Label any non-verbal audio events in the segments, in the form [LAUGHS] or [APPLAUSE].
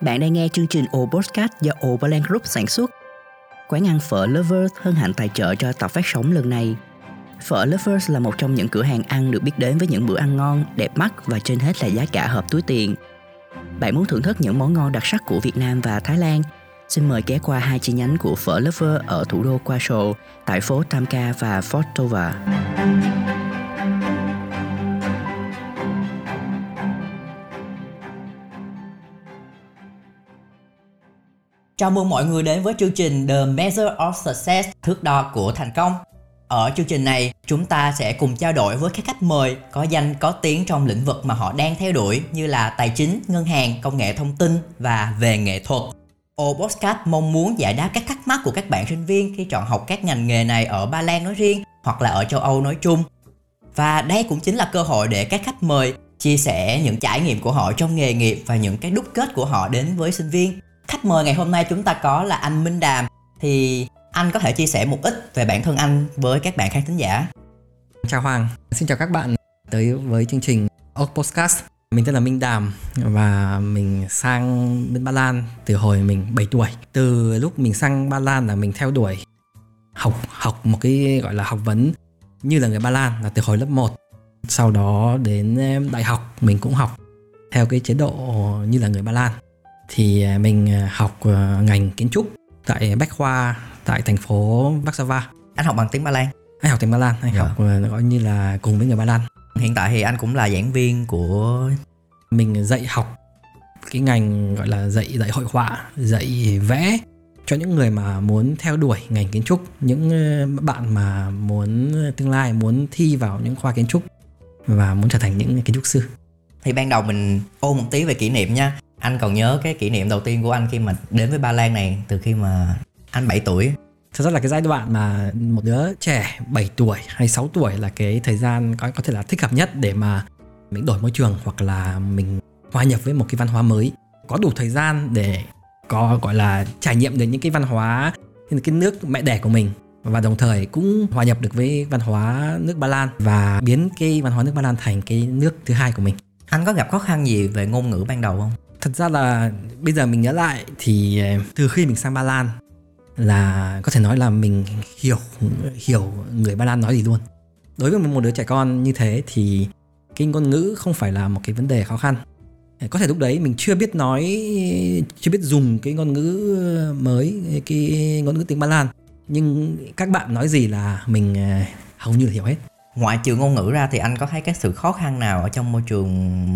Bạn đang nghe chương trình O Podcast do Overland Group sản xuất. Quán ăn phở Lovers hân hạnh tài trợ cho tập phát sóng lần này. Phở Lovers là một trong những cửa hàng ăn được biết đến với những bữa ăn ngon, đẹp mắt và trên hết là giá cả hợp túi tiền. Bạn muốn thưởng thức những món ngon đặc sắc của Việt Nam và Thái Lan? Xin mời ghé qua hai chi nhánh của Phở Lover ở thủ đô Kwasho tại phố Tamka và Fort Tova. Chào mừng mọi người đến với chương trình The Measure of Success, thước đo của thành công. Ở chương trình này, chúng ta sẽ cùng trao đổi với các khách mời có danh có tiếng trong lĩnh vực mà họ đang theo đuổi như là tài chính, ngân hàng, công nghệ thông tin và về nghệ thuật. O Podcast mong muốn giải đáp các thắc mắc của các bạn sinh viên khi chọn học các ngành nghề này ở Ba Lan nói riêng hoặc là ở châu Âu nói chung. Và đây cũng chính là cơ hội để các khách mời chia sẻ những trải nghiệm của họ trong nghề nghiệp và những cái đúc kết của họ đến với sinh viên khách mời ngày hôm nay chúng ta có là anh Minh Đàm thì anh có thể chia sẻ một ít về bản thân anh với các bạn khán thính giả chào Hoàng, xin chào các bạn tới với chương trình Oak Podcast mình tên là Minh Đàm và mình sang bên Ba Lan từ hồi mình 7 tuổi. Từ lúc mình sang Ba Lan là mình theo đuổi học học một cái gọi là học vấn như là người Ba Lan là từ hồi lớp 1. Sau đó đến đại học mình cũng học theo cái chế độ như là người Ba Lan thì à, mình à, học à, ngành kiến trúc tại Bách Khoa tại thành phố Warsaw. Anh học bằng tiếng Ba Lan? Anh học tiếng Ba Lan, anh dạ. học gọi như là cùng với người Ba Lan. Hiện tại thì anh cũng là giảng viên của mình dạy học cái ngành gọi là dạy dạy hội họa, dạy vẽ cho những người mà muốn theo đuổi ngành kiến trúc, những bạn mà muốn tương lai muốn thi vào những khoa kiến trúc và muốn trở thành những kiến trúc sư. Thì ban đầu mình ôn một tí về kỷ niệm nha anh còn nhớ cái kỷ niệm đầu tiên của anh khi mà đến với Ba Lan này từ khi mà anh 7 tuổi Thật ra là cái giai đoạn mà một đứa trẻ 7 tuổi hay 6 tuổi là cái thời gian có có thể là thích hợp nhất để mà mình đổi môi trường hoặc là mình hòa nhập với một cái văn hóa mới có đủ thời gian để có gọi là trải nghiệm được những cái văn hóa như cái nước mẹ đẻ của mình và đồng thời cũng hòa nhập được với văn hóa nước Ba Lan và biến cái văn hóa nước Ba Lan thành cái nước thứ hai của mình. Anh có gặp khó khăn gì về ngôn ngữ ban đầu không? Thật ra là bây giờ mình nhớ lại thì ờ, từ khi mình sang Ba Lan là có thể nói là mình hiểu hiểu người Ba Lan nói gì luôn. Đối với một đứa trẻ con như thế thì cái ngôn ngữ không phải là một cái vấn đề khó khăn. Ờ, có thể lúc đấy mình chưa biết nói, chưa biết dùng cái ngôn ngữ mới, cái ngôn ngữ tiếng Ba Lan nhưng các bạn nói gì là mình ờ, hầu như là hiểu hết ngoại trừ ngôn ngữ ra thì anh có thấy cái sự khó khăn nào ở trong môi trường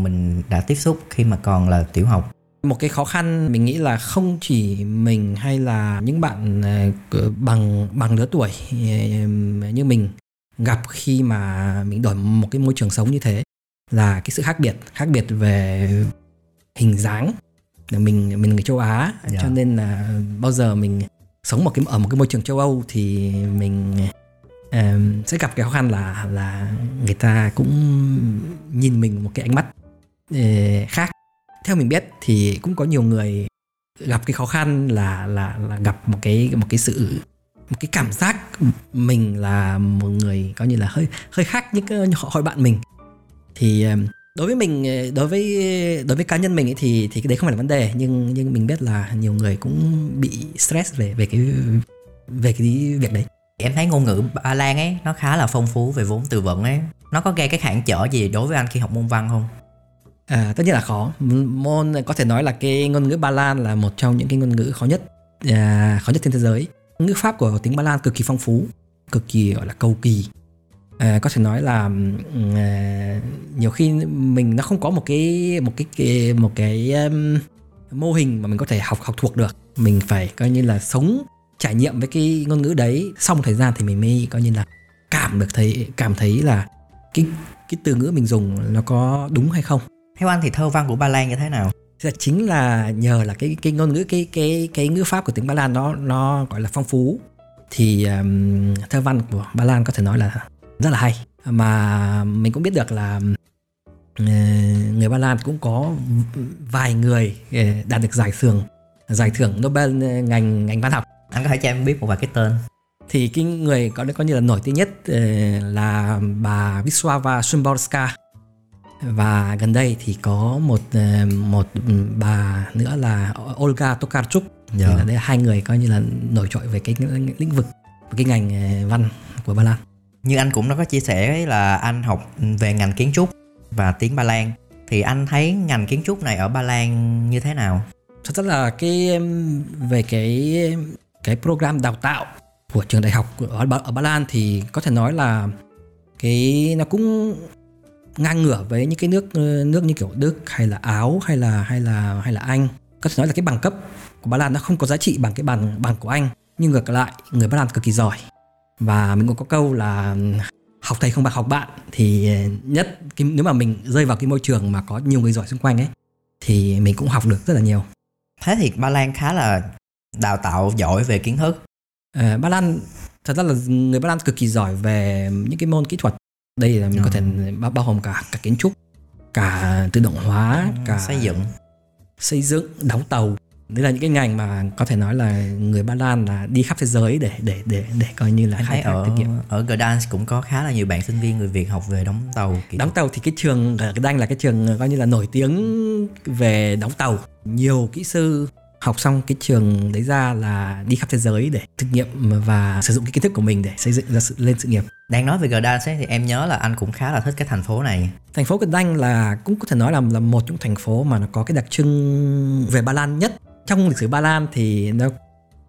mình đã tiếp xúc khi mà còn là tiểu học một cái khó khăn mình nghĩ là không chỉ mình hay là những bạn ờ, bằng bằng lứa tuổi ờ, như mình gặp khi mà mình đổi một cái môi trường sống như thế là cái sự khác biệt khác biệt về hình dáng mình mình người châu Á yeah. Dạ. cho nên là bao giờ mình sống một cái ở một cái môi trường châu Âu thì mình sẽ gặp cái khó khăn là là người ta cũng nhìn mình một cái ánh mắt uh, khác. Theo mình biết thì cũng có nhiều người gặp cái khó khăn là là là gặp một cái một cái sự một cái cảm giác mình là một người coi như là hơi hơi khác những cái hội bạn mình. Thì ờ, đối với mình ờ, đối với đối với cá nhân mình ấy thì thì cái đấy không phải là vấn đề. Nhưng nhưng mình biết là nhiều người cũng bị stress về về cái về cái việc đấy em thấy ngôn ngữ Ba Lan ấy nó khá là phong phú về vốn từ vựng ấy. Nó có gây cái cản trở gì đối với anh khi học môn văn không? À, tất nhiên là khó. Môn có thể nói là cái ngôn ngữ Ba Lan là một trong những cái ngôn ngữ khó nhất à, khó nhất trên thế giới. Ngữ pháp của tiếng Ba Lan cực kỳ phong phú cực kỳ gọi là cầu kỳ. À, có thể nói là à, nhiều khi mình nó không có một cái một cái, cái một cái um, mô hình mà mình có thể học học thuộc được. Mình phải coi như là sống trải nghiệm với cái ngôn ngữ đấy sau một thời gian thì mình mới coi như là cảm được thấy cảm thấy là cái cái từ ngữ mình dùng nó có đúng hay không. Theo anh thì thơ văn của Ba Lan như thế nào? Thì chính là nhờ là cái cái ngôn ngữ cái cái cái ngữ pháp của tiếng Ba Lan nó nó gọi là phong phú. Thì um, thơ văn của Ba Lan có thể nói là rất là hay. Mà mình cũng biết được là uh, người Ba Lan cũng có vài người uh, đạt được giải thưởng giải thưởng Nobel ngành ngành văn học anh có thể cho em biết một vài cái tên. Thì cái người có có như là nổi tiếng nhất ờ, là bà Wisława Szymborska. Và gần đây thì có một ờ, một bà nữa là Olga Tokarczuk. Dạ. thì là đây hai người coi như là nổi trội về cái lĩnh vực cái ngành ờ, văn của Ba Lan. Như anh cũng đã có chia sẻ là anh học về ngành kiến trúc và tiếng Ba Lan. Thì anh thấy ngành kiến trúc này ở Ba Lan như thế nào? thật ra là cái về cái cái program đào tạo của trường đại học ở Ba, ở Ba Lan thì có thể nói là cái nó cũng ngang ngửa với những cái nước ờ, nước như kiểu Đức hay là Áo hay là hay là hay là Anh. Có thể nói là cái bằng cấp của Ba Lan nó không có giá trị bằng cái bằng bằng của Anh nhưng ngược lại người Ba Lan cực kỳ giỏi. Và mình cũng có câu là học thầy không bằng học bạn. Thì ờ, nhất cái, nếu mà mình rơi vào cái môi trường mà có nhiều người giỏi xung quanh ấy thì mình cũng học được rất là nhiều. Thế thì Ba Lan khá là đào tạo giỏi về kiến thức. Ờ, Ba Lan thật ra là người Ba Lan cực kỳ giỏi về những cái môn kỹ thuật. Đây là mình Ờ. có thể bao, bao gồm cả cả kiến trúc, cả tự động hóa, cả xây dựng. xây dựng, đóng tàu. Đây là những cái ngành mà có thể nói là người Ba Lan là đi khắp thế giới để để để để coi như là khai thác ở nghiệm. ở Gdansk cũng có khá là nhiều bạn sinh viên người Việt học về đóng tàu. kỹ Đóng tàu thì cái trường ở Gdańsk là cái trường coi như là nổi tiếng về đóng tàu. Nhiều kỹ sư học xong cái trường đấy ra là đi khắp thế giới để thực nghiệm và sử dụng cái kiến thức của mình để xây dựng ra sự lên sự nghiệp. Đang nói về Gdansk ấy, thì em nhớ là anh cũng khá là thích cái thành phố này. Thành phố Gdańsk là cũng có thể nói là là một trong thành phố mà nó có cái đặc trưng về Ba Lan nhất. Trong lịch sử Ba Lan thì nó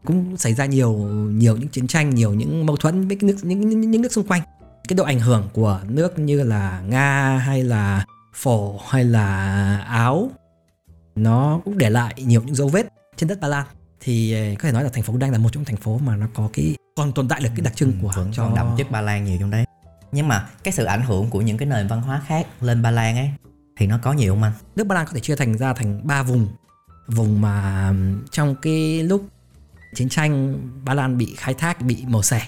cũng xảy ra nhiều nhiều những chiến tranh, nhiều những mâu thuẫn với nước những, những, những nước xung quanh. Cái độ ảnh hưởng của nước như là Nga hay là Phổ hay là Áo nó cũng để lại nhiều những dấu vết trên đất Ba Lan. Thì eh, có thể nói là thành phố đang là một trong những thành phố mà nó có cái còn tồn tại được cái đặc trưng của vẫn cho còn đậm chất Ba Lan nhiều trong đấy. Nhưng mà cái sự ảnh hưởng của những cái nền văn hóa khác lên Ba Lan ấy thì nó có nhiều không anh? nước Ba Lan có thể chia thành ra thành ba vùng vùng mà trong cái lúc chiến tranh Ba Lan bị khai thác bị mổ xẻ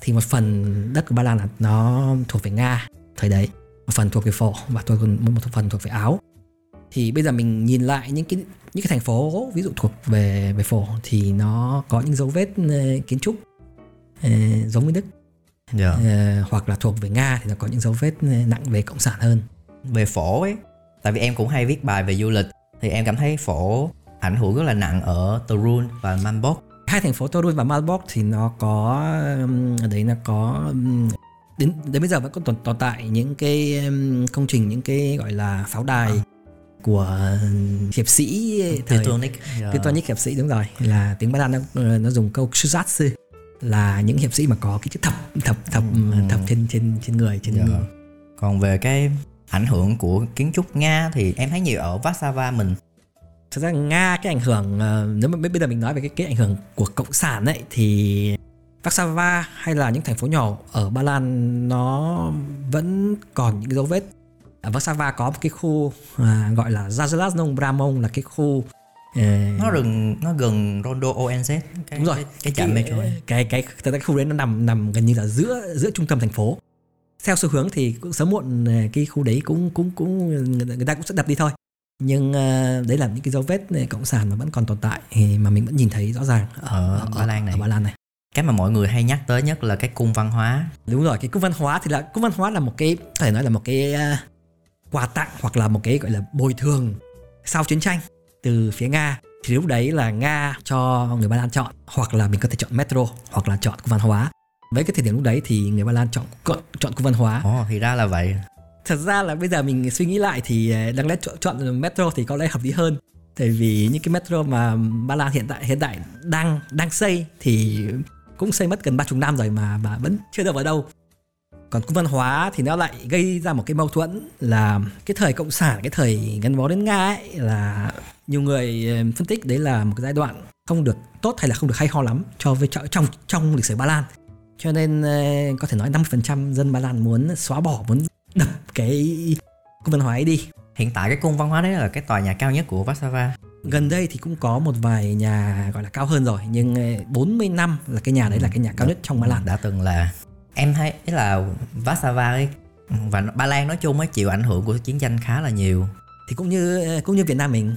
thì một phần đất của Ba Lan là nó thuộc về Nga thời đấy một phần thuộc về Phổ và thuộc một phần thuộc về Áo thì bây giờ mình nhìn lại những cái những cái thành phố ví dụ thuộc về về Phổ thì nó có những dấu vết ờ, kiến trúc ờ, giống với Đức Dạ. Ờ, hoặc là thuộc về Nga thì nó có những dấu vết nặng về cộng sản hơn Về phổ ấy, tại vì em cũng hay viết bài về du lịch thì em cảm thấy phổ ảnh hưởng rất là nặng ở Torun và Malbok. hai thành phố Torun và Malbork thì nó có ở đấy nó có đến đến bây giờ vẫn còn tồn, tồn tại những cái công trình những cái gọi là pháo đài của hiệp sĩ thời Teutonic. Dạ. Teutonic hiệp sĩ đúng rồi là tiếng Ba Lan nó nó dùng câu Shuzatsu là những hiệp sĩ mà có cái chữ thập thập thập Ừm. thập trên trên trên người trên Dạ. Còn về cái ảnh hưởng của kiến trúc Nga thì em thấy nhiều ở Warsaw mình. Thật ra Nga cái ảnh hưởng ờ, nếu mà bây giờ mình nói về cái cái ảnh hưởng của cộng sản ấy thì Warsaw hay là những thành phố nhỏ ở Ba Lan nó vẫn còn những dấu vết. Ở Warsaw có một cái khu à, gọi là Zazelazną Bramą là cái khu ờ, Nó gần nó gần Rondo ONZ cái đúng rồi. cái, cái trạm metro cái cái ra cái khu đấy nó nằm nằm gần như là giữa giữa trung tâm thành phố. Theo xu hướng thì cũng sớm muộn ờ, cái khu đấy cũng cũng cũng người, ta cũng sẽ đập đi thôi. Nhưng ờ, đấy là những cái dấu vết ờ, cộng sản mà vẫn còn tồn tại thì mà mình vẫn nhìn thấy rõ ràng Ở Ba Lan này. ở Ba Lan này. Cái mà mọi người hay nhắc tới nhất là cái cung văn hóa. đúng rồi cái cung văn hóa thì là cung văn hóa là một cái có thể nói là một cái ờ, quà tặng hoặc là một cái gọi là bồi thường sau chiến tranh từ phía Nga. Thì lúc đấy là Nga cho người Ba Lan chọn hoặc là mình có thể chọn metro hoặc là chọn cung văn hóa. Với cái thời điểm lúc đấy thì người Ba Lan chọn chọn, chọn văn hóa. Ồ thì ra là vậy. thật ra là bây giờ mình suy nghĩ lại thì ờ, đáng lẽ chọn, chọn metro thì có lẽ hợp lý hơn. Tại vì những cái metro mà Ba Lan hiện tại hiện tại đang đang xây thì cũng xây mất gần ba chục năm rồi mà mà vẫn chưa được vào đâu còn cung văn hóa thì nó lại gây ra một cái mâu thuẫn là cái thời cộng sản cái thời gắn bó đến nga ấy là nhiều người ờ, phân tích đấy là một cái giai đoạn không được tốt hay là không được hay ho lắm cho với trong trong, lịch sử ba lan. Cho nên ờ, có thể nói 50% dân ba lan muốn xóa bỏ muốn đập cái cung văn hóa ấy đi. Hiện tại cái cung văn hóa đấy là cái tòa nhà cao nhất của Warsaw. gần đây thì cũng có một vài nhà gọi là cao hơn rồi nhưng ờ, 40 năm là cái nhà đấy là cái nhà cao nhất trong ba lan. Đã từng là em thấy ý là Warsaw ấy và Ba Lan nói chung ấy chịu ảnh hưởng của chiến tranh khá là nhiều. thì cũng như cũng như Việt Nam mình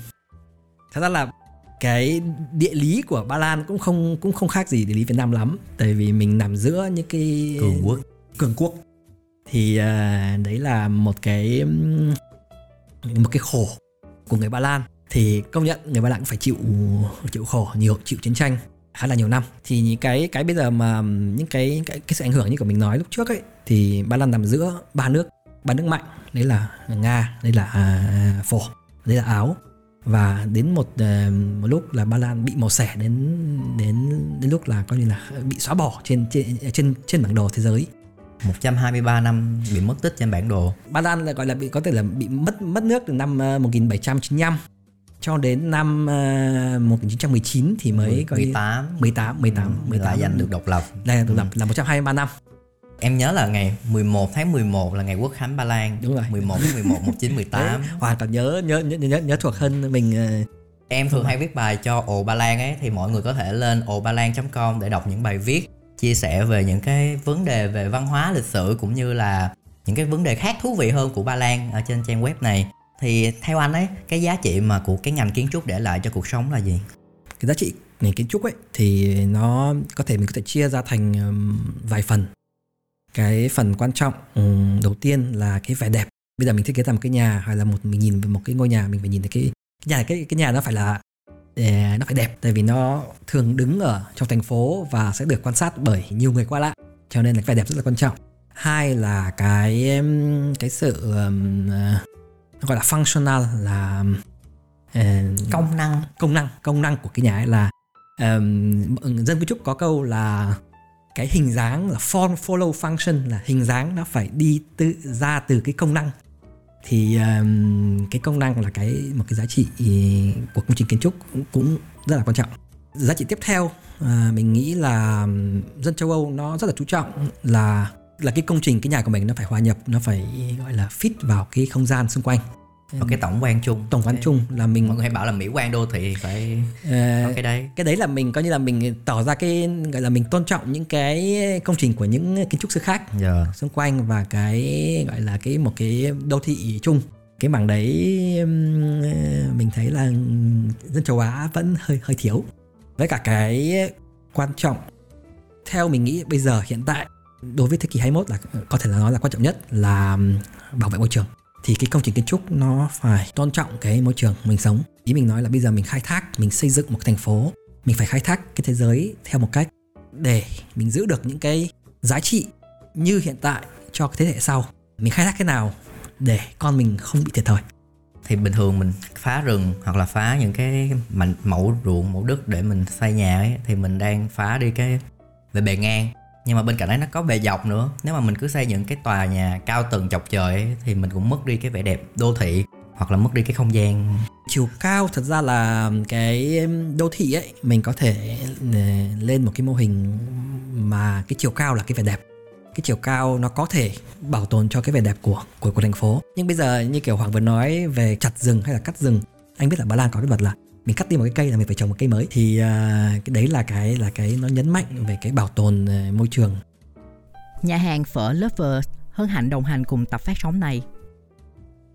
thật ra là cái địa lý của Ba Lan cũng không cũng không khác gì địa lý Việt Nam lắm tại vì mình nằm giữa những cái Cường quốc. cường quốc thì à, đấy là một cái một cái khổ của người Ba Lan thì công nhận người Ba Lan cũng phải chịu chịu khổ nhiều chịu chiến tranh khá là nhiều năm. Thì những cái cái bây giờ mà những cái cái, cái sự ảnh hưởng như của mình nói lúc trước ấy thì Ba Lan nằm giữa ba nước ba nước mạnh đấy là Nga đấy là à, phổ đấy là Áo. Và đến một uh, một lúc là Ba Lan bị màu xẻ đến đến đến lúc là coi như là bị xóa bỏ trên trên trên trên bản đồ thế giới. 123 năm bị mất tích trên bản đồ. Ba Lan là gọi là bị có thể là bị mất mất nước từ năm uh, 1795 cho đến năm uh, 1919 thì mới có 18 18 18 18 lại giành được độc lập. Đây là độc lập ừ. là 123 năm. Em nhớ là ngày 11 tháng 11 là ngày quốc khánh Ba Lan. Đúng rồi. 11 tháng 11 1918. Đấy, hoàn toàn nhớ nhớ nhớ nhớ, nhớ thuộc hơn mình uh, Em thường hay viết bài cho ồ Ba Lan ấy thì mọi người có thể lên ồ ba lan.com để đọc những bài viết chia sẻ về những cái vấn đề về văn hóa lịch sử cũng như là những cái vấn đề khác thú vị hơn của Ba Lan ở trên trang web này thì theo anh ấy cái giá trị mà của cái ngành kiến trúc để lại cho cuộc sống là gì? Cái giá trị ngành kiến trúc ấy thì nó có thể mình có thể chia ra thành vài phần. Cái phần quan trọng đầu tiên là cái vẻ đẹp. Bây giờ mình thiết kế ra một cái nhà hay là một mình nhìn về một cái ngôi nhà mình phải nhìn thấy cái, cái nhà cái cái nhà nó phải là à, nó phải đẹp. Tại vì nó thường đứng ở trong thành phố và sẽ được quan sát bởi nhiều người qua lại. Cho nên là vẻ đẹp rất là quan trọng. Hai là cái cái sự à, gọi là functional là uh, công năng. công năng công năng của cái nhà ấy là um, dân kiến trúc có câu là cái hình dáng là form follow function là hình dáng nó phải đi tự ra từ cái công năng. Thì um, cái công năng là cái một cái giá trị của công trình kiến trúc cũng, cũng rất là quan trọng. Giá trị tiếp theo à, mình nghĩ là dân châu Âu nó rất là chú trọng là là cái công trình cái nhà của mình nó phải hòa nhập nó phải gọi là fit vào cái không gian xung quanh. Và cái tổng quan chung. Tổng quan chung là mình mọi người hay bảo là mỹ quan đô thị phải uh, cái đấy. cái đấy là mình coi như là mình tỏ ra cái gọi là mình tôn trọng những cái công trình của những kiến trúc sư khác yeah. Dạ. xung quanh và cái gọi là cái một cái đô thị chung. Cái mảng đấy mình thấy là dân châu Á vẫn hơi hơi thiếu. Với cả cái quan trọng theo mình nghĩ bây giờ hiện tại đối với thế kỷ 21 là có thể là nói là quan trọng nhất là bảo vệ môi trường. Thì cái công trình kiến trúc nó phải tôn trọng cái môi trường mình sống. Ý mình nói là bây giờ mình khai thác, mình xây dựng một thành phố, mình phải khai thác cái thế giới theo một cách để mình giữ được những cái giá trị như hiện tại cho cái thế hệ sau. Mình khai thác thế nào để con mình không bị thiệt thòi. Thì bình thường mình phá rừng hoặc là phá những cái mảnh, mẫu ruộng, mẫu đất để mình xây nhà ấy, thì mình đang phá đi cái về bề ngang nhưng mà bên cạnh đấy nó có bề dọc nữa. Nếu mà mình cứ xây những cái tòa nhà cao tầng chọc trời ấy, thì mình cũng mất đi cái vẻ đẹp đô thị hoặc là mất đi cái không gian. Chiều cao thật ra là cái đô thị ấy mình có thể ờ, lên một cái mô hình mà cái chiều cao là cái vẻ đẹp. Cái chiều cao nó có thể bảo tồn cho cái vẻ đẹp của của của thành phố. Nhưng bây giờ như kiểu hoàng vừa nói về chặt rừng hay là cắt rừng anh biết là ba lan có cái luật là mình cắt đi một cái cây là mình phải trồng một cây mới. Thì uh, cái đấy là cái là cái nó nhấn mạnh về cái bảo tồn uh, môi trường. Nhà hàng phở Lover hân hạnh đồng hành cùng tập phát sóng này.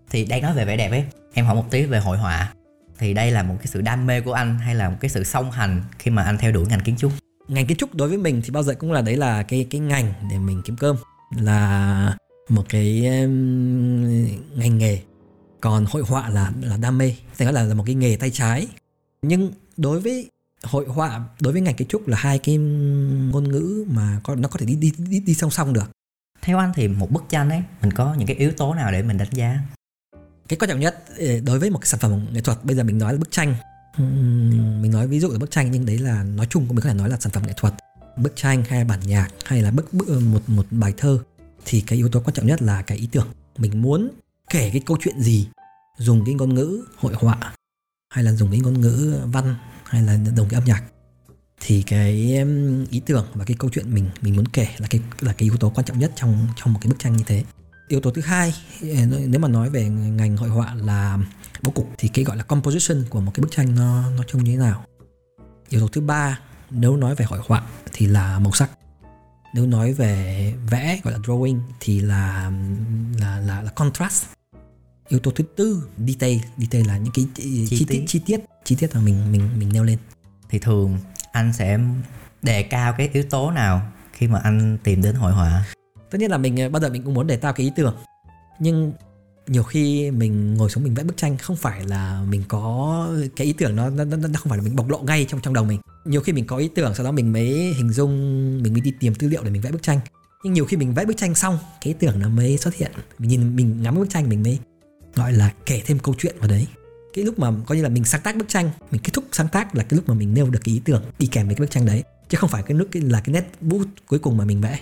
Thì đang nói về vẻ đẹp ấy. Em hỏi một tí về hội họa. Thì đây là một cái sự đam mê của anh hay là một cái sự song hành khi mà anh theo đuổi ngành kiến trúc? Ngành kiến trúc đối với mình thì bao giờ cũng là đấy là cái cái ngành để mình kiếm cơm là một cái um, ngành nghề. Còn hội họa là là đam mê thì là là một cái nghề tay trái nhưng đối với hội họa đối với ngành kiến trúc là hai cái ngôn ngữ mà có nó có thể đi đi đi, đi song song được. Theo anh thì một bức tranh ấy mình có những cái yếu tố nào để mình đánh giá? Cái quan trọng nhất ờ, đối với một cái sản phẩm nghệ thuật bây giờ mình nói là bức tranh. Mình nói ví dụ là bức tranh nhưng đấy là nói chung mình có thể nói là sản phẩm nghệ thuật. Bức tranh hay bản nhạc hay là bức, bức một một bài thơ thì cái yếu tố quan trọng nhất là cái ý tưởng. Mình muốn kể cái câu chuyện gì dùng cái ngôn ngữ hội họa hay là dùng cái ngôn ngữ văn hay là dùng cái âm nhạc thì cái ý tưởng và cái câu chuyện mình mình muốn kể là cái là cái yếu tố quan trọng nhất trong trong một cái bức tranh như thế. Yếu tố thứ hai nếu mà nói về ngành hội họa là bố cục thì cái gọi là composition của một cái bức tranh nó nó trông như thế nào? Yếu tố thứ ba nếu nói về hội họa thì là màu sắc. Nếu nói về vẽ gọi là drawing thì là là là, là contrast yếu tố thứ tư detail. Detail là những cái chi, chi tiết chi tiết. Chi tiết mà mình mình mình nêu lên. Thì thường anh sẽ đề cao cái yếu tố nào khi mà anh tìm đến hội họa? Tất nhiên là mình bao giờ mình cũng muốn đề cao cái ý tưởng. Nhưng nhiều khi mình ngồi xuống mình vẽ bức tranh không phải là mình có cái ý tưởng nó nó, nó, nó không phải là mình bộc lộ ngay trong trong đầu mình. Nhiều khi mình có ý tưởng sau đó mình mới hình dung mình mới đi tìm tư liệu để mình vẽ bức tranh. Nhưng nhiều khi mình vẽ bức tranh xong cái ý tưởng nó mới xuất hiện. Mình nhìn mình ngắm bức tranh mình mới gọi là kể thêm câu chuyện vào đấy. Cái lúc mà coi như là mình sáng tác bức tranh mình kết thúc sáng tác là cái lúc mà mình nêu được cái ý tưởng đi kèm với cái bức tranh đấy chứ không phải cái lúc là cái nét bút cuối cùng mà mình vẽ.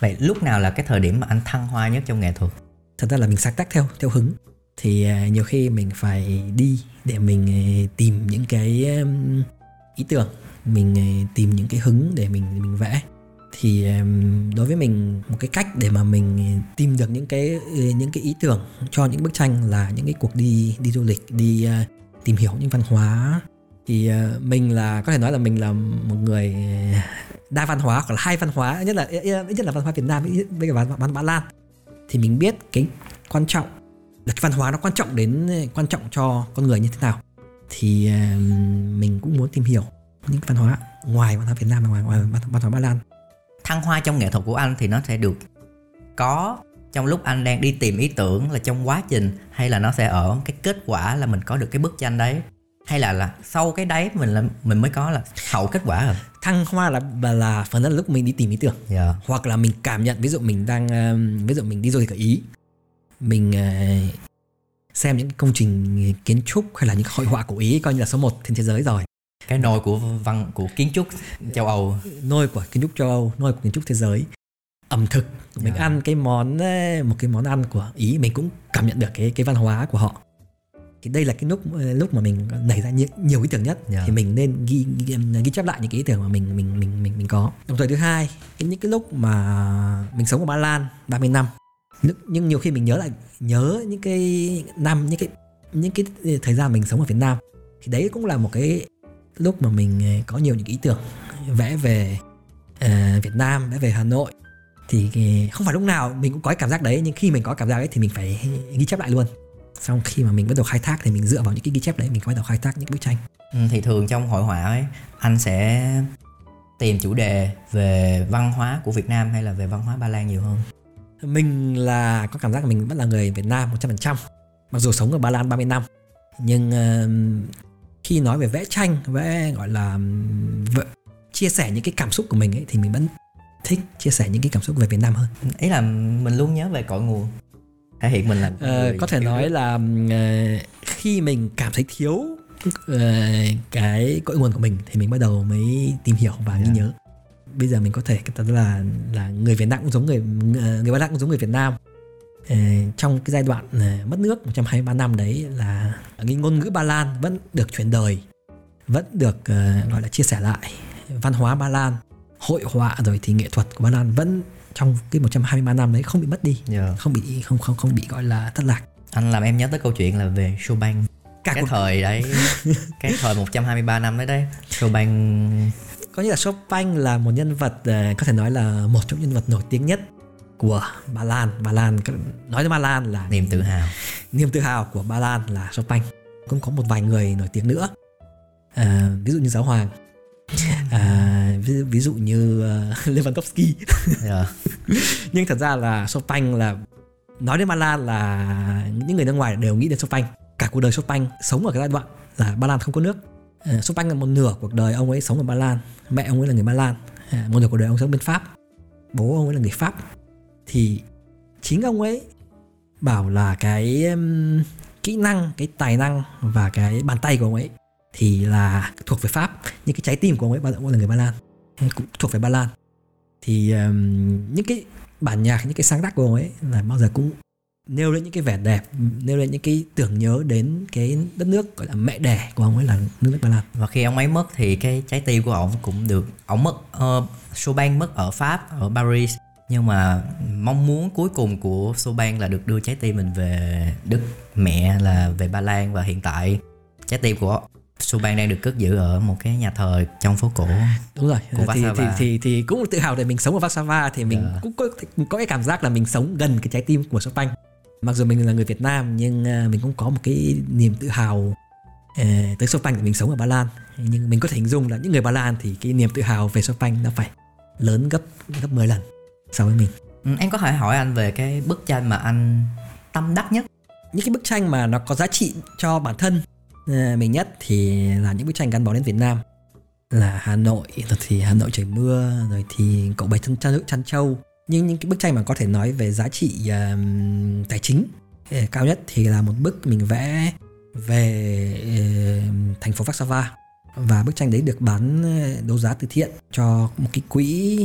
Vậy lúc nào là cái thời điểm mà anh thăng hoa nhất trong nghệ thuật? Thật ra là mình sáng tác theo theo hứng. Thì uh, nhiều khi mình phải đi để mình uh, tìm những cái ý tưởng mình uh, tìm những cái hứng để mình mình vẽ thì đối với mình một cái cách để mà mình tìm được những cái ừ, những cái ý tưởng cho những bức tranh là những cái cuộc đi đi du lịch đi ờ, tìm hiểu những văn hóa. Thì ờ, mình là có thể nói là mình là một người đa văn hóa hoặc là hai văn hóa nhất là nhất là văn hóa Việt Nam với cả văn hóa Ba Lan. Thì mình biết cái quan trọng là cái văn hóa nó quan trọng đến quan trọng cho con người như thế nào. Thì ờ, mình cũng muốn tìm hiểu những văn hóa ngoài văn hóa Việt Nam và ngoài, ngoài văn hóa Ba Lan thăng hoa trong nghệ thuật của anh thì nó sẽ được có trong lúc anh đang đi tìm ý tưởng là trong quá trình hay là nó sẽ ở cái kết quả là mình có được cái bức tranh đấy hay là là sau cái đấy mình là mình mới có là hậu kết quả rồi thăng hoa là là, phần lớn là lúc mình đi tìm ý tưởng yeah. Dạ. hoặc là mình cảm nhận ví dụ mình đang ví dụ mình đi du lịch ở ý mình uh, xem những công trình kiến trúc hay là những hội họa của ý coi như là số 1 trên thế giới rồi cái nôi của văn của kiến trúc châu Âu nôi của kiến trúc châu Âu nôi của kiến trúc thế giới ẩm thực mình yeah. Dạ. ăn cái món một cái món ăn của ý mình cũng cảm nhận được cái cái văn hóa của họ thì đây là cái lúc lúc mà mình nảy ra nhiều, nhiều ý tưởng nhất yeah. Dạ. thì mình nên ghi, ghi ghi chép lại những cái ý tưởng mà mình mình mình mình mình có đồng thời thứ hai cái những cái lúc mà mình sống ở Ba Lan 30 năm nhưng nhiều khi mình nhớ lại nhớ những cái năm những cái những cái thời gian mình sống ở Việt Nam thì đấy cũng là một cái lúc mà mình ờ, có nhiều những ý tưởng vẽ về uh, Việt Nam vẽ về Hà Nội thì không phải lúc nào mình cũng có cái cảm giác đấy nhưng khi mình có cảm giác ấy thì mình phải ghi chép lại luôn. Xong khi mà mình bắt đầu khai thác thì mình dựa vào những cái ghi chép đấy mình bắt đầu khai thác những bức tranh. Ừ, thì thường trong hội họa ấy anh sẽ tìm chủ đề về văn hóa của Việt Nam hay là về văn hóa Ba Lan nhiều hơn? Mình là có cảm giác là mình vẫn là người Việt Nam 100% mặc dù sống ở Ba Lan 30 năm. Nhưng uh, khi nói về vẽ tranh vẽ gọi là v- chia sẻ những cái cảm xúc của mình ấy thì mình vẫn thích chia sẻ những cái cảm xúc về Việt Nam hơn ý là mình luôn nhớ về cội nguồn thể hiện mình là uh, có thể nói là uh, khi mình cảm thấy thiếu uh, cái cội nguồn của mình thì mình bắt đầu mới tìm hiểu và yeah. ghi dạ. nhớ bây giờ mình có thể là là người Việt Nam cũng giống người người Ba Lan cũng giống người Việt Nam trong cái giai đoạn uh, mất nước 123 năm đấy là cái ngôn ngữ Ba Lan vẫn được truyền đời vẫn được uh, gọi là chia sẻ lại văn hóa Ba Lan hội họa rồi thì nghệ thuật của Ba Lan vẫn trong cái 123 năm đấy không bị mất đi yeah. Dạ. không bị không không không bị gọi là thất lạc anh làm em nhớ tới câu chuyện là về Chopin Cả cái cuộc... thời đấy [LAUGHS] cái thời 123 năm đấy đấy Chopin có nghĩa là Chopin là một nhân vật ờ, có thể nói là một trong nhân vật nổi tiếng nhất của Ba Lan. Ba Lan nói đến Ba Lan là niềm tự hào. Niềm tự hào của Ba Lan là Chopin cũng có một vài người nổi tiếng nữa. À, ví dụ như giáo hoàng. À, ví, ví dụ như uh, [LAUGHS] Lewandowski. Yeah. Dạ. [LAUGHS] nhưng thật ra là Chopin là nói đến Ba Lan là những người nước ngoài đều nghĩ đến Chopin cả cuộc đời Chopin sống ở cái giai đoạn là Ba Lan không có nước. À, Chopin là một nửa cuộc đời ông ấy sống ở Ba Lan. Mẹ ông ấy là người Ba Lan. À, một nửa cuộc đời ông sống bên Pháp. Bố ông ấy là người Pháp thì chính ông ấy bảo là cái um, kỹ năng cái tài năng và cái bàn tay của ông ấy thì là thuộc về Pháp nhưng cái trái tim của ông ấy bao giờ cũng là người Ba Lan cũng thuộc về Ba Lan. Thì um, những cái bản nhạc những cái sáng tác của ông ấy là bao giờ cũng nêu lên những cái vẻ đẹp nêu lên những cái tưởng nhớ đến cái đất nước gọi là mẹ đẻ của ông ấy là nước nước Ba Lan. Và khi ông ấy mất thì cái trái tim của ông cũng được ông mất uh, Chopin mất ở Pháp ở Paris nhưng mà mong muốn cuối cùng của Chopin là được đưa trái tim mình về Đức mẹ là về Ba Lan và hiện tại trái tim của Chopin đang được cất giữ ở một cái nhà thờ trong phố cổ đúng rồi. của thì, thì thì thì cũng tự hào để mình sống ở Warsaw thì mình yeah. cũng có có cái cảm giác là mình sống gần cái trái tim của Chopin mặc dù mình là người Việt Nam nhưng à, mình cũng có một cái niềm tự hào eh, tới Chopin mình sống ở Ba Lan. Nhưng mình có thể hình dung là những người Ba Lan thì cái niềm tự hào về Chopin nó phải lớn gấp gấp 10 lần so với mình. Ừ, em có thể hỏi anh về cái bức tranh mà anh tâm đắc nhất? Những cái bức tranh mà nó có giá trị cho bản thân uh, mình nhất thì là những bức tranh gắn bó đến Việt Nam. Là Hà Nội rồi thì Hà Nội trời mưa rồi thì cậu bảy chân chăn chăn trâu nhưng những cái bức tranh mà có thể nói về giá trị uh, tài chính uh, cao nhất thì là một bức mình vẽ về uh, thành phố Warsaw và bức tranh đấy được bán đấu giá từ thiện cho một cái quỹ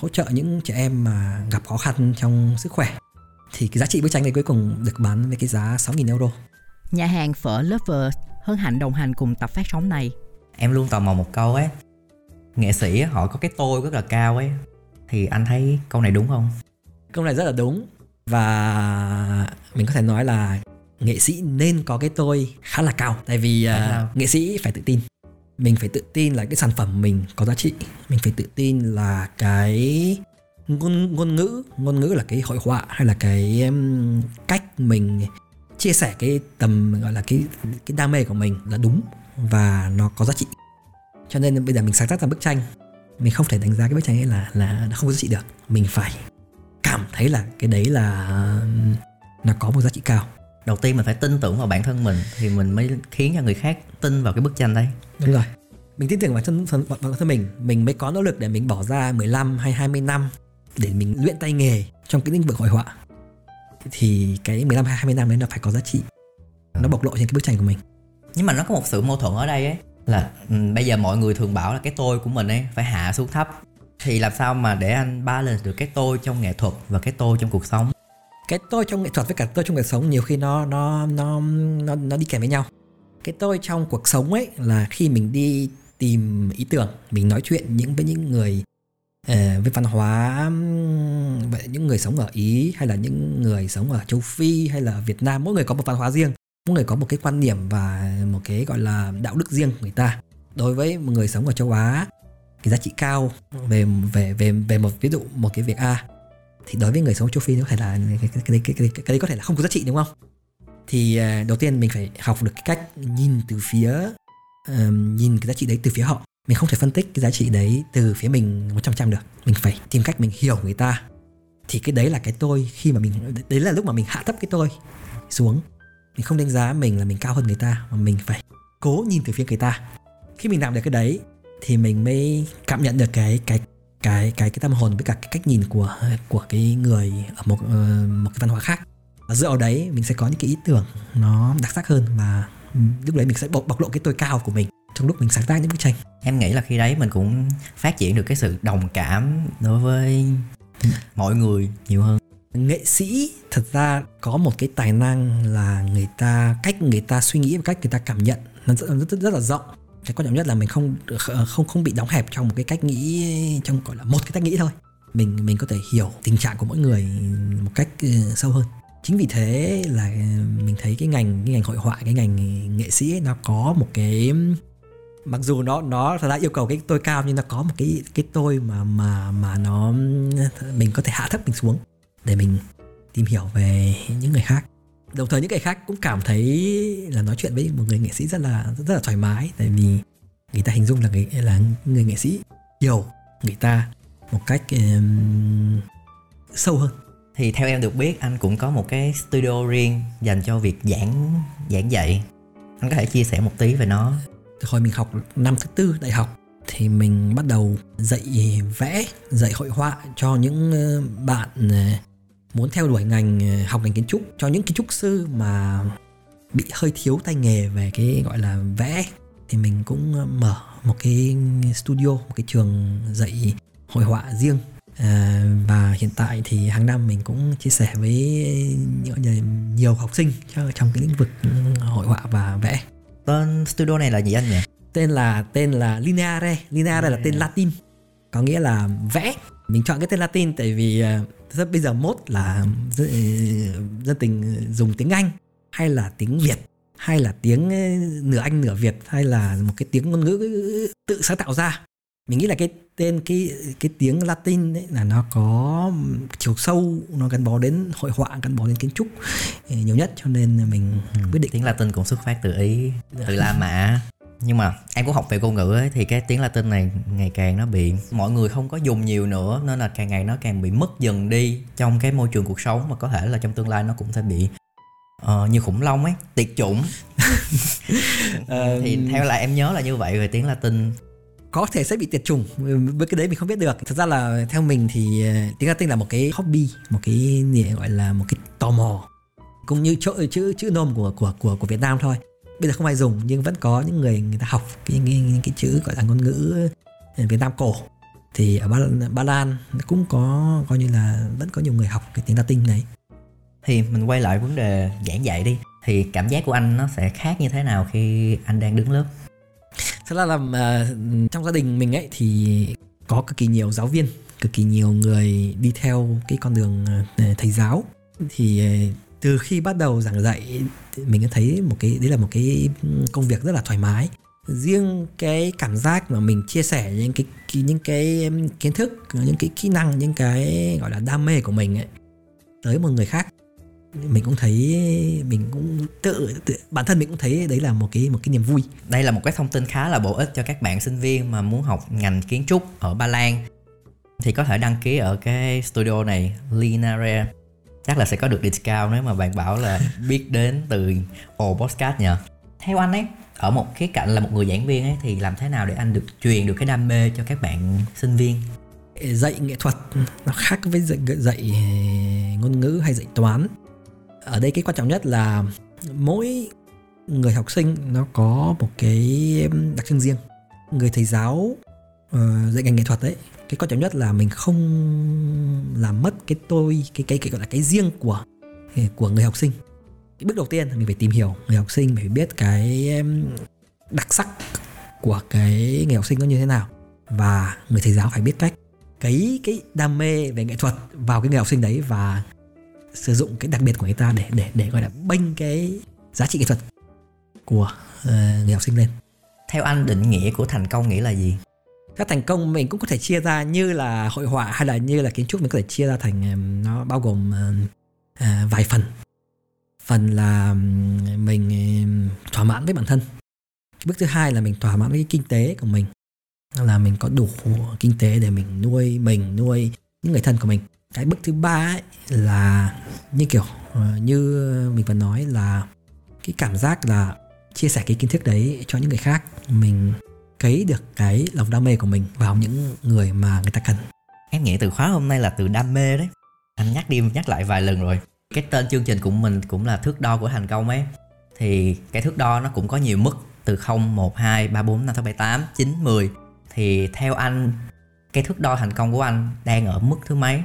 hỗ trợ những trẻ em mà gặp khó khăn trong sức khỏe. Thì cái giá trị bức tranh này cuối cùng được bán với cái giá 6.000 euro. Nhà hàng phở Lover hân hạnh đồng hành cùng tập phát sóng này. Em luôn tò mò một câu ấy, nghệ sĩ họ có cái tôi rất là cao ấy, thì anh thấy câu này đúng không? Câu này rất là đúng. Và mình có thể nói là nghệ sĩ nên có cái tôi khá là cao. Tại vì uh, nghệ sĩ phải tự tin mình phải tự tin là cái sản phẩm mình có giá trị. Mình phải tự tin là cái ngôn ngôn ngữ ngôn ngữ là cái hội họa hay là cái um, cách mình chia sẻ cái tầm gọi là cái cái đam mê của mình là đúng và nó có giá trị. Cho nên bây giờ mình sáng tác ra bức tranh. Mình không thể đánh giá cái bức tranh ấy là là nó không có giá trị được. Mình phải cảm thấy là cái đấy là nó có một giá trị cao đầu tiên mình phải tin tưởng vào bản thân mình thì mình mới khiến cho người khác tin vào cái bức tranh đấy. Đúng rồi. Mình tin tưởng vào thân, thân, bản thân mình. Mình mới có nỗ lực để mình bỏ ra 15 hay 20 năm để mình luyện tay nghề trong cái lĩnh vực hội họa. Thì cái 15 hay 20 năm đấy nó phải có giá trị. Nó bộc lộ trên cái bức tranh của mình. Nhưng mà nó có một sự mâu thuẫn ở đây ấy là um, bây giờ mọi người thường bảo là cái tôi của mình ấy phải hạ xuống thấp. Thì làm sao mà để anh balance được cái tôi trong nghệ thuật và cái tôi trong cuộc sống cái tôi trong nghệ thuật với cả tôi trong cuộc sống nhiều khi nó nó nó nó nó đi kèm với nhau. Cái tôi trong cuộc sống ấy là khi mình đi tìm ý tưởng mình nói chuyện những với những người ờ, uh, với văn hóa vậy những người sống ở ý hay là những người sống ở châu phi hay là việt nam mỗi người có một văn hóa riêng mỗi người có một cái quan điểm và một cái gọi là đạo đức riêng của người ta. Đối với một người sống ở châu á cái giá trị cao về về về về một ví dụ một cái việc a thì đối với người sống châu phi nó có thể là cái cái cái, cái, cái, cái đấy có thể là không có giá trị đúng không? Thì uh, đầu tiên mình phải học được cái cách nhìn từ phía uh, nhìn cái giá trị đấy từ phía họ. Mình không thể phân tích cái giá trị đấy từ phía mình 100% được. Mình phải tìm cách mình hiểu người ta. Thì cái đấy là cái tôi khi mà mình đấy là lúc mà mình hạ thấp cái tôi xuống. Mình không đánh giá mình là mình cao hơn người ta mà mình phải cố nhìn từ phía người ta. Khi mình làm được cái đấy thì mình mới cảm nhận được cái cái cái cái cái tâm hồn với cả cái cách nhìn của của cái người ở một uh, một cái văn hóa khác. Và dựa vào đấy mình sẽ có những cái ý tưởng nó đặc sắc hơn và lúc đấy mình sẽ bộc, bộc lộ cái tôi cao của mình trong lúc mình sáng tác những bức tranh. Em nghĩ là khi đấy mình cũng phát triển được cái sự đồng cảm đối với mọi người nhiều hơn. Nghệ sĩ thật ra có một cái tài năng là người ta cách người ta suy nghĩ và cách người ta cảm nhận nó rất, rất, rất là rộng cái quan trọng nhất là mình không ờ, không không bị đóng hẹp trong một cái cách nghĩ trong gọi là một cái cách nghĩ thôi. Mình mình có thể hiểu tình trạng của mỗi người một cách ờ, sâu hơn. Chính vì thế là mình thấy cái ngành cái ngành hội họa cái ngành nghệ sĩ ấy, nó có một cái mặc dù nó nó thật ra yêu cầu cái tôi cao nhưng nó có một cái cái tôi mà mà mà nó mình có thể hạ thấp mình xuống để mình tìm hiểu về những người khác đồng thời những người khác cũng cảm thấy là nói chuyện với một người nghệ sĩ rất là rất là thoải mái. Tại vì người ta hình dung là người là người nghệ sĩ hiểu người ta một cách um, sâu hơn. Thì theo em được biết anh cũng có một cái studio riêng dành cho việc giảng giảng dạy. Anh có thể chia sẻ một tí về nó? Từ hồi mình học năm thứ tư đại học thì mình bắt đầu dạy vẽ dạy hội họa cho những ờ, bạn ờ, muốn theo đuổi ngành ờ, học ngành kiến trúc. Cho những kiến trúc sư mà bị hơi thiếu tay nghề về cái gọi là vẽ thì mình cũng mở một cái studio một cái trường dạy hội họa riêng. À, và hiện tại thì hàng năm mình cũng chia sẻ với nhiều học sinh trong cái lĩnh vực hội họa và vẽ. Tên studio này là gì anh nhỉ? Tên là tên là lineare lineare là tên latin có nghĩa là vẽ. Mình chọn cái tên latin tại vì ờ, rất bây giờ mốt là dân, ờ, tình ờ, dùng tiếng anh. Hay là tiếng việt hay là tiếng nửa anh nửa việt hay là một cái tiếng ngôn ngữ tự sáng tạo ra. Mình nghĩ là cái tên cái cái tiếng Latin ấy là nó có chiều sâu nó gắn bó đến hội họa gắn bó đến kiến trúc nhiều nhất. Cho nên mình quyết định tiếng Latin cũng xuất phát từ ý từ La Mã nhưng mà em cũng học về ngôn ngữ ấy, thì cái tiếng Latin này ngày càng nó bị mọi người không có dùng nhiều nữa nên là càng ngày nó càng bị mất dần đi trong cái môi trường cuộc sống mà có thể là trong tương lai nó cũng sẽ bị ờ, như khủng long ấy tiệt chủng. [LAUGHS] Thì theo là em nhớ là như vậy rồi tiếng latin. Có thể sẽ bị tiệt chủng với cái đấy mình không biết được. Thật ra là theo mình thì ờ, tiếng latin là một cái hobby một cái gọi là một cái tò mò cũng như chỗ chữ chữ nôm của của của của Việt Nam thôi bây giờ không ai dùng nhưng vẫn có những người người ta học cái cái, cái chữ gọi là ngôn ngữ Việt Nam cổ. Thì ở Ba, Ba Lan cũng có coi như là vẫn có nhiều người học cái tiếng Latin này. Thì mình quay lại vấn đề giảng dạy đi. Thì cảm giác của anh nó sẽ khác như thế nào khi anh đang đứng lớp? Thật ra là uh, trong gia đình mình ấy thì có cực kỳ nhiều giáo viên cực kỳ nhiều người đi theo cái con đường uh, thầy giáo. Thì uh, từ khi bắt đầu giảng dạy mình thấy một cái đấy là một cái công việc rất là thoải mái. Riêng cái cảm giác mà mình chia sẻ những cái những cái kiến thức những cái kỹ năng những cái gọi là đam mê của mình ấy tới một người khác mình cũng thấy mình cũng tự, tự bản thân mình cũng thấy đấy là một cái một cái niềm vui. Đây là một cái thông tin khá là bổ ích cho các bạn sinh viên mà muốn học ngành kiến trúc ở Ba Lan. Thì có thể đăng ký ở cái studio này Linare chắc là sẽ có được discount nếu mà bạn bảo là biết đến từ ồ podcast nhờ. Theo anh ấy ở một khía cạnh là một người giảng viên ấy thì làm thế nào để anh được truyền được cái đam mê cho các bạn sinh viên? Dạy nghệ thuật nó khác với dạy, dạy ngôn ngữ hay dạy toán. Ở đây cái quan trọng nhất là mỗi người học sinh nó có một cái đặc trưng riêng. Người thầy giáo uh, dạy ngành nghệ thuật đấy cái quan trọng nhất là mình không làm mất cái tôi cái cái, cái gọi là cái riêng của của người học sinh. Cái bước đầu tiên là mình phải tìm hiểu người học sinh phải biết cái đặc sắc của cái người học sinh nó như thế nào. Và người thầy giáo phải biết cách cái cái đam mê về nghệ thuật vào cái người học sinh đấy và sử dụng cái đặc biệt của người ta để để để gọi là bênh cái giá trị nghệ thuật của uh, người học sinh lên. Theo anh định nghĩa của thành công nghĩa là gì? Các thành công mình cũng có thể chia ra như là hội họa hay là như là kiến trúc mình có thể chia ra thành nó bao gồm uh, vài phần. Phần là mình thỏa mãn với bản thân. Bước thứ hai là mình thỏa mãn với cái kinh tế của mình. Là mình có đủ kinh tế để mình nuôi mình nuôi những người thân của mình. Cái bước thứ ba ấy là như kiểu ờ, như mình vừa nói là cái cảm giác là chia sẻ cái kiến thức đấy cho những người khác. Mình cấy được cái lòng đam mê của mình vào những người mà người ta cần. Em nghĩ từ khóa hôm nay là từ đam mê đấy. Anh nhắc đi nhắc lại vài lần rồi. Cái tên chương trình của mình cũng là thước đo của thành công ấy. Thì cái thước đo nó cũng có nhiều mức từ 0, 1, 2, 3, 4, 5, 6, 7, 8, 9, 10 thì theo anh cái thước đo thành công của anh đang ở mức thứ mấy?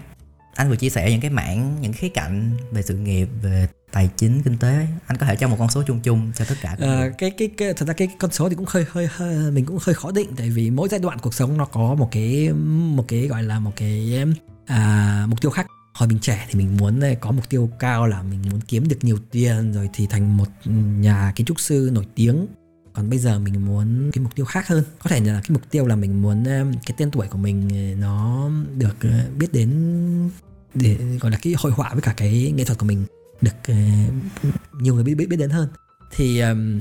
Anh vừa chia sẻ những cái mảng những khía cạnh về sự nghiệp về tài chính kinh tế. Anh có thể cho một con số chung chung cho tất cả à, cái, cái cái thật ra cái con số thì cũng hơi hơi hơi mình cũng hơi khó định. Tại vì mỗi giai đoạn cuộc sống nó có một cái một cái gọi là một cái à, mục tiêu khác. Hồi mình trẻ thì mình muốn có mục tiêu cao là mình muốn kiếm được nhiều tiền rồi thì thành một nhà kiến trúc sư nổi tiếng. Còn bây giờ mình muốn cái mục tiêu khác hơn. Có thể là cái mục tiêu là mình muốn cái tên tuổi của mình nó được biết đến để gọi là cái hội họa với cả cái nghệ thuật của mình được uh, nhiều người biết biết biết đến hơn. Thì um,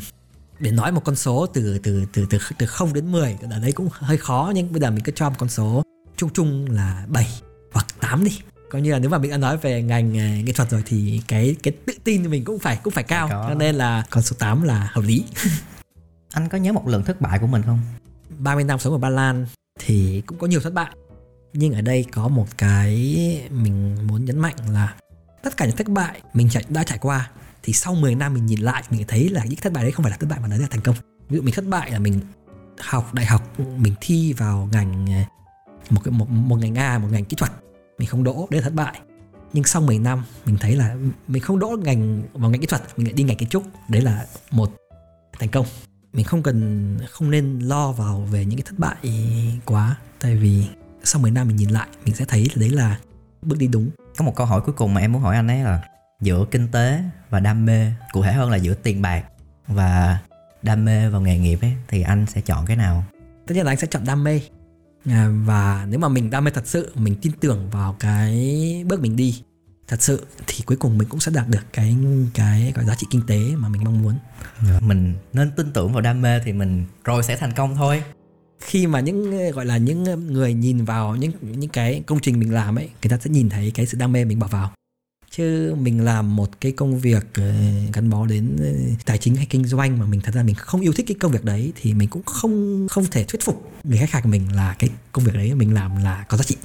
để nói một con số từ từ từ từ từ 0 đến 10 ở đây cũng hơi khó nhưng bây giờ mình cứ cho một con số chung chung là 7 hoặc 8 đi. Coi như là nếu mà mình đã nói về ngành uh, nghệ thuật rồi thì cái cái tự tin của mình cũng phải cũng phải cao. cho nên là con số 8 là hợp lý. Anh có nhớ một lần thất bại của mình không? 30 năm sống ở Ba Lan thì cũng có nhiều thất bại nhưng ở đây có một cái mình muốn nhấn mạnh là tất cả những thất bại mình chạy, đã trải qua thì sau 10 năm mình nhìn lại mình thấy là những thất bại đấy không phải là thất bại mà nó là thành công. Ví dụ mình thất bại là mình học đại học mình thi vào ngành một cái một một ngành A một ngành kỹ thuật mình không đỗ đấy là thất bại. Nhưng sau 10 năm mình thấy là mình không đỗ ngành vào ngành kỹ thuật mình lại đi ngành kiến trúc đấy là một thành công. Mình không cần không nên lo vào về những cái thất bại quá tại vì sau 10 năm mình nhìn lại mình sẽ thấy là đấy là bước đi đúng. Có một câu hỏi cuối cùng mà em muốn hỏi anh ấy là giữa kinh tế và đam mê cụ thể hơn là giữa tiền bạc và đam mê vào nghề nghiệp ấy thì anh sẽ chọn cái nào? Tất nhiên là anh sẽ chọn đam mê. À, và nếu mà mình đam mê thật sự mình tin tưởng vào cái bước mình đi thật sự thì cuối cùng mình cũng sẽ đạt được cái cái gọi giá trị kinh tế mà mình mong muốn. Mình nên tin tưởng vào đam mê thì mình rồi sẽ thành công thôi khi mà những gọi là những người nhìn vào những những cái công trình mình làm ấy người ta sẽ nhìn thấy cái sự đam mê mình bỏ vào. Chứ mình làm một cái công việc ờ, gắn bó đến tài chính hay kinh doanh mà mình thật ra mình không yêu thích cái công việc đấy thì mình cũng không không thể thuyết phục người khách hàng của mình là cái công việc đấy mình làm là có giá trị.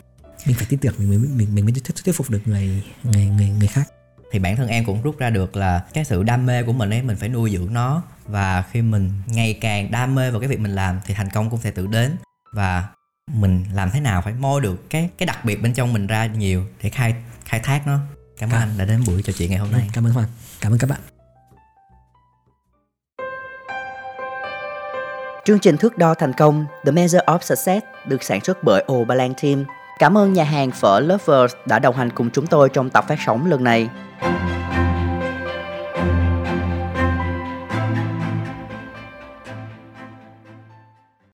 Mình phải tin tưởng mình mới mình mình mới thuyết, thuyết phục được người người người người khác thì bản thân em cũng rút ra được là cái sự đam mê của mình ấy mình phải nuôi dưỡng nó. Và khi mình ngày càng đam mê vào cái việc mình làm thì thành công cũng sẽ tự đến. Và mình làm thế nào phải moi được cái cái đặc biệt bên trong mình ra nhiều để khai khai thác nó. Cảm ơn anh đã đến buổi trò chuyện ngày hôm nay. cảm ơn hoàng. Cảm ơn các bạn. Chương trình thước đo thành công The Measure of Success được sản xuất bởi O Balan Team. Cảm ơn nhà hàng phở Lovers đã đồng hành cùng chúng tôi trong tập phát sóng lần này.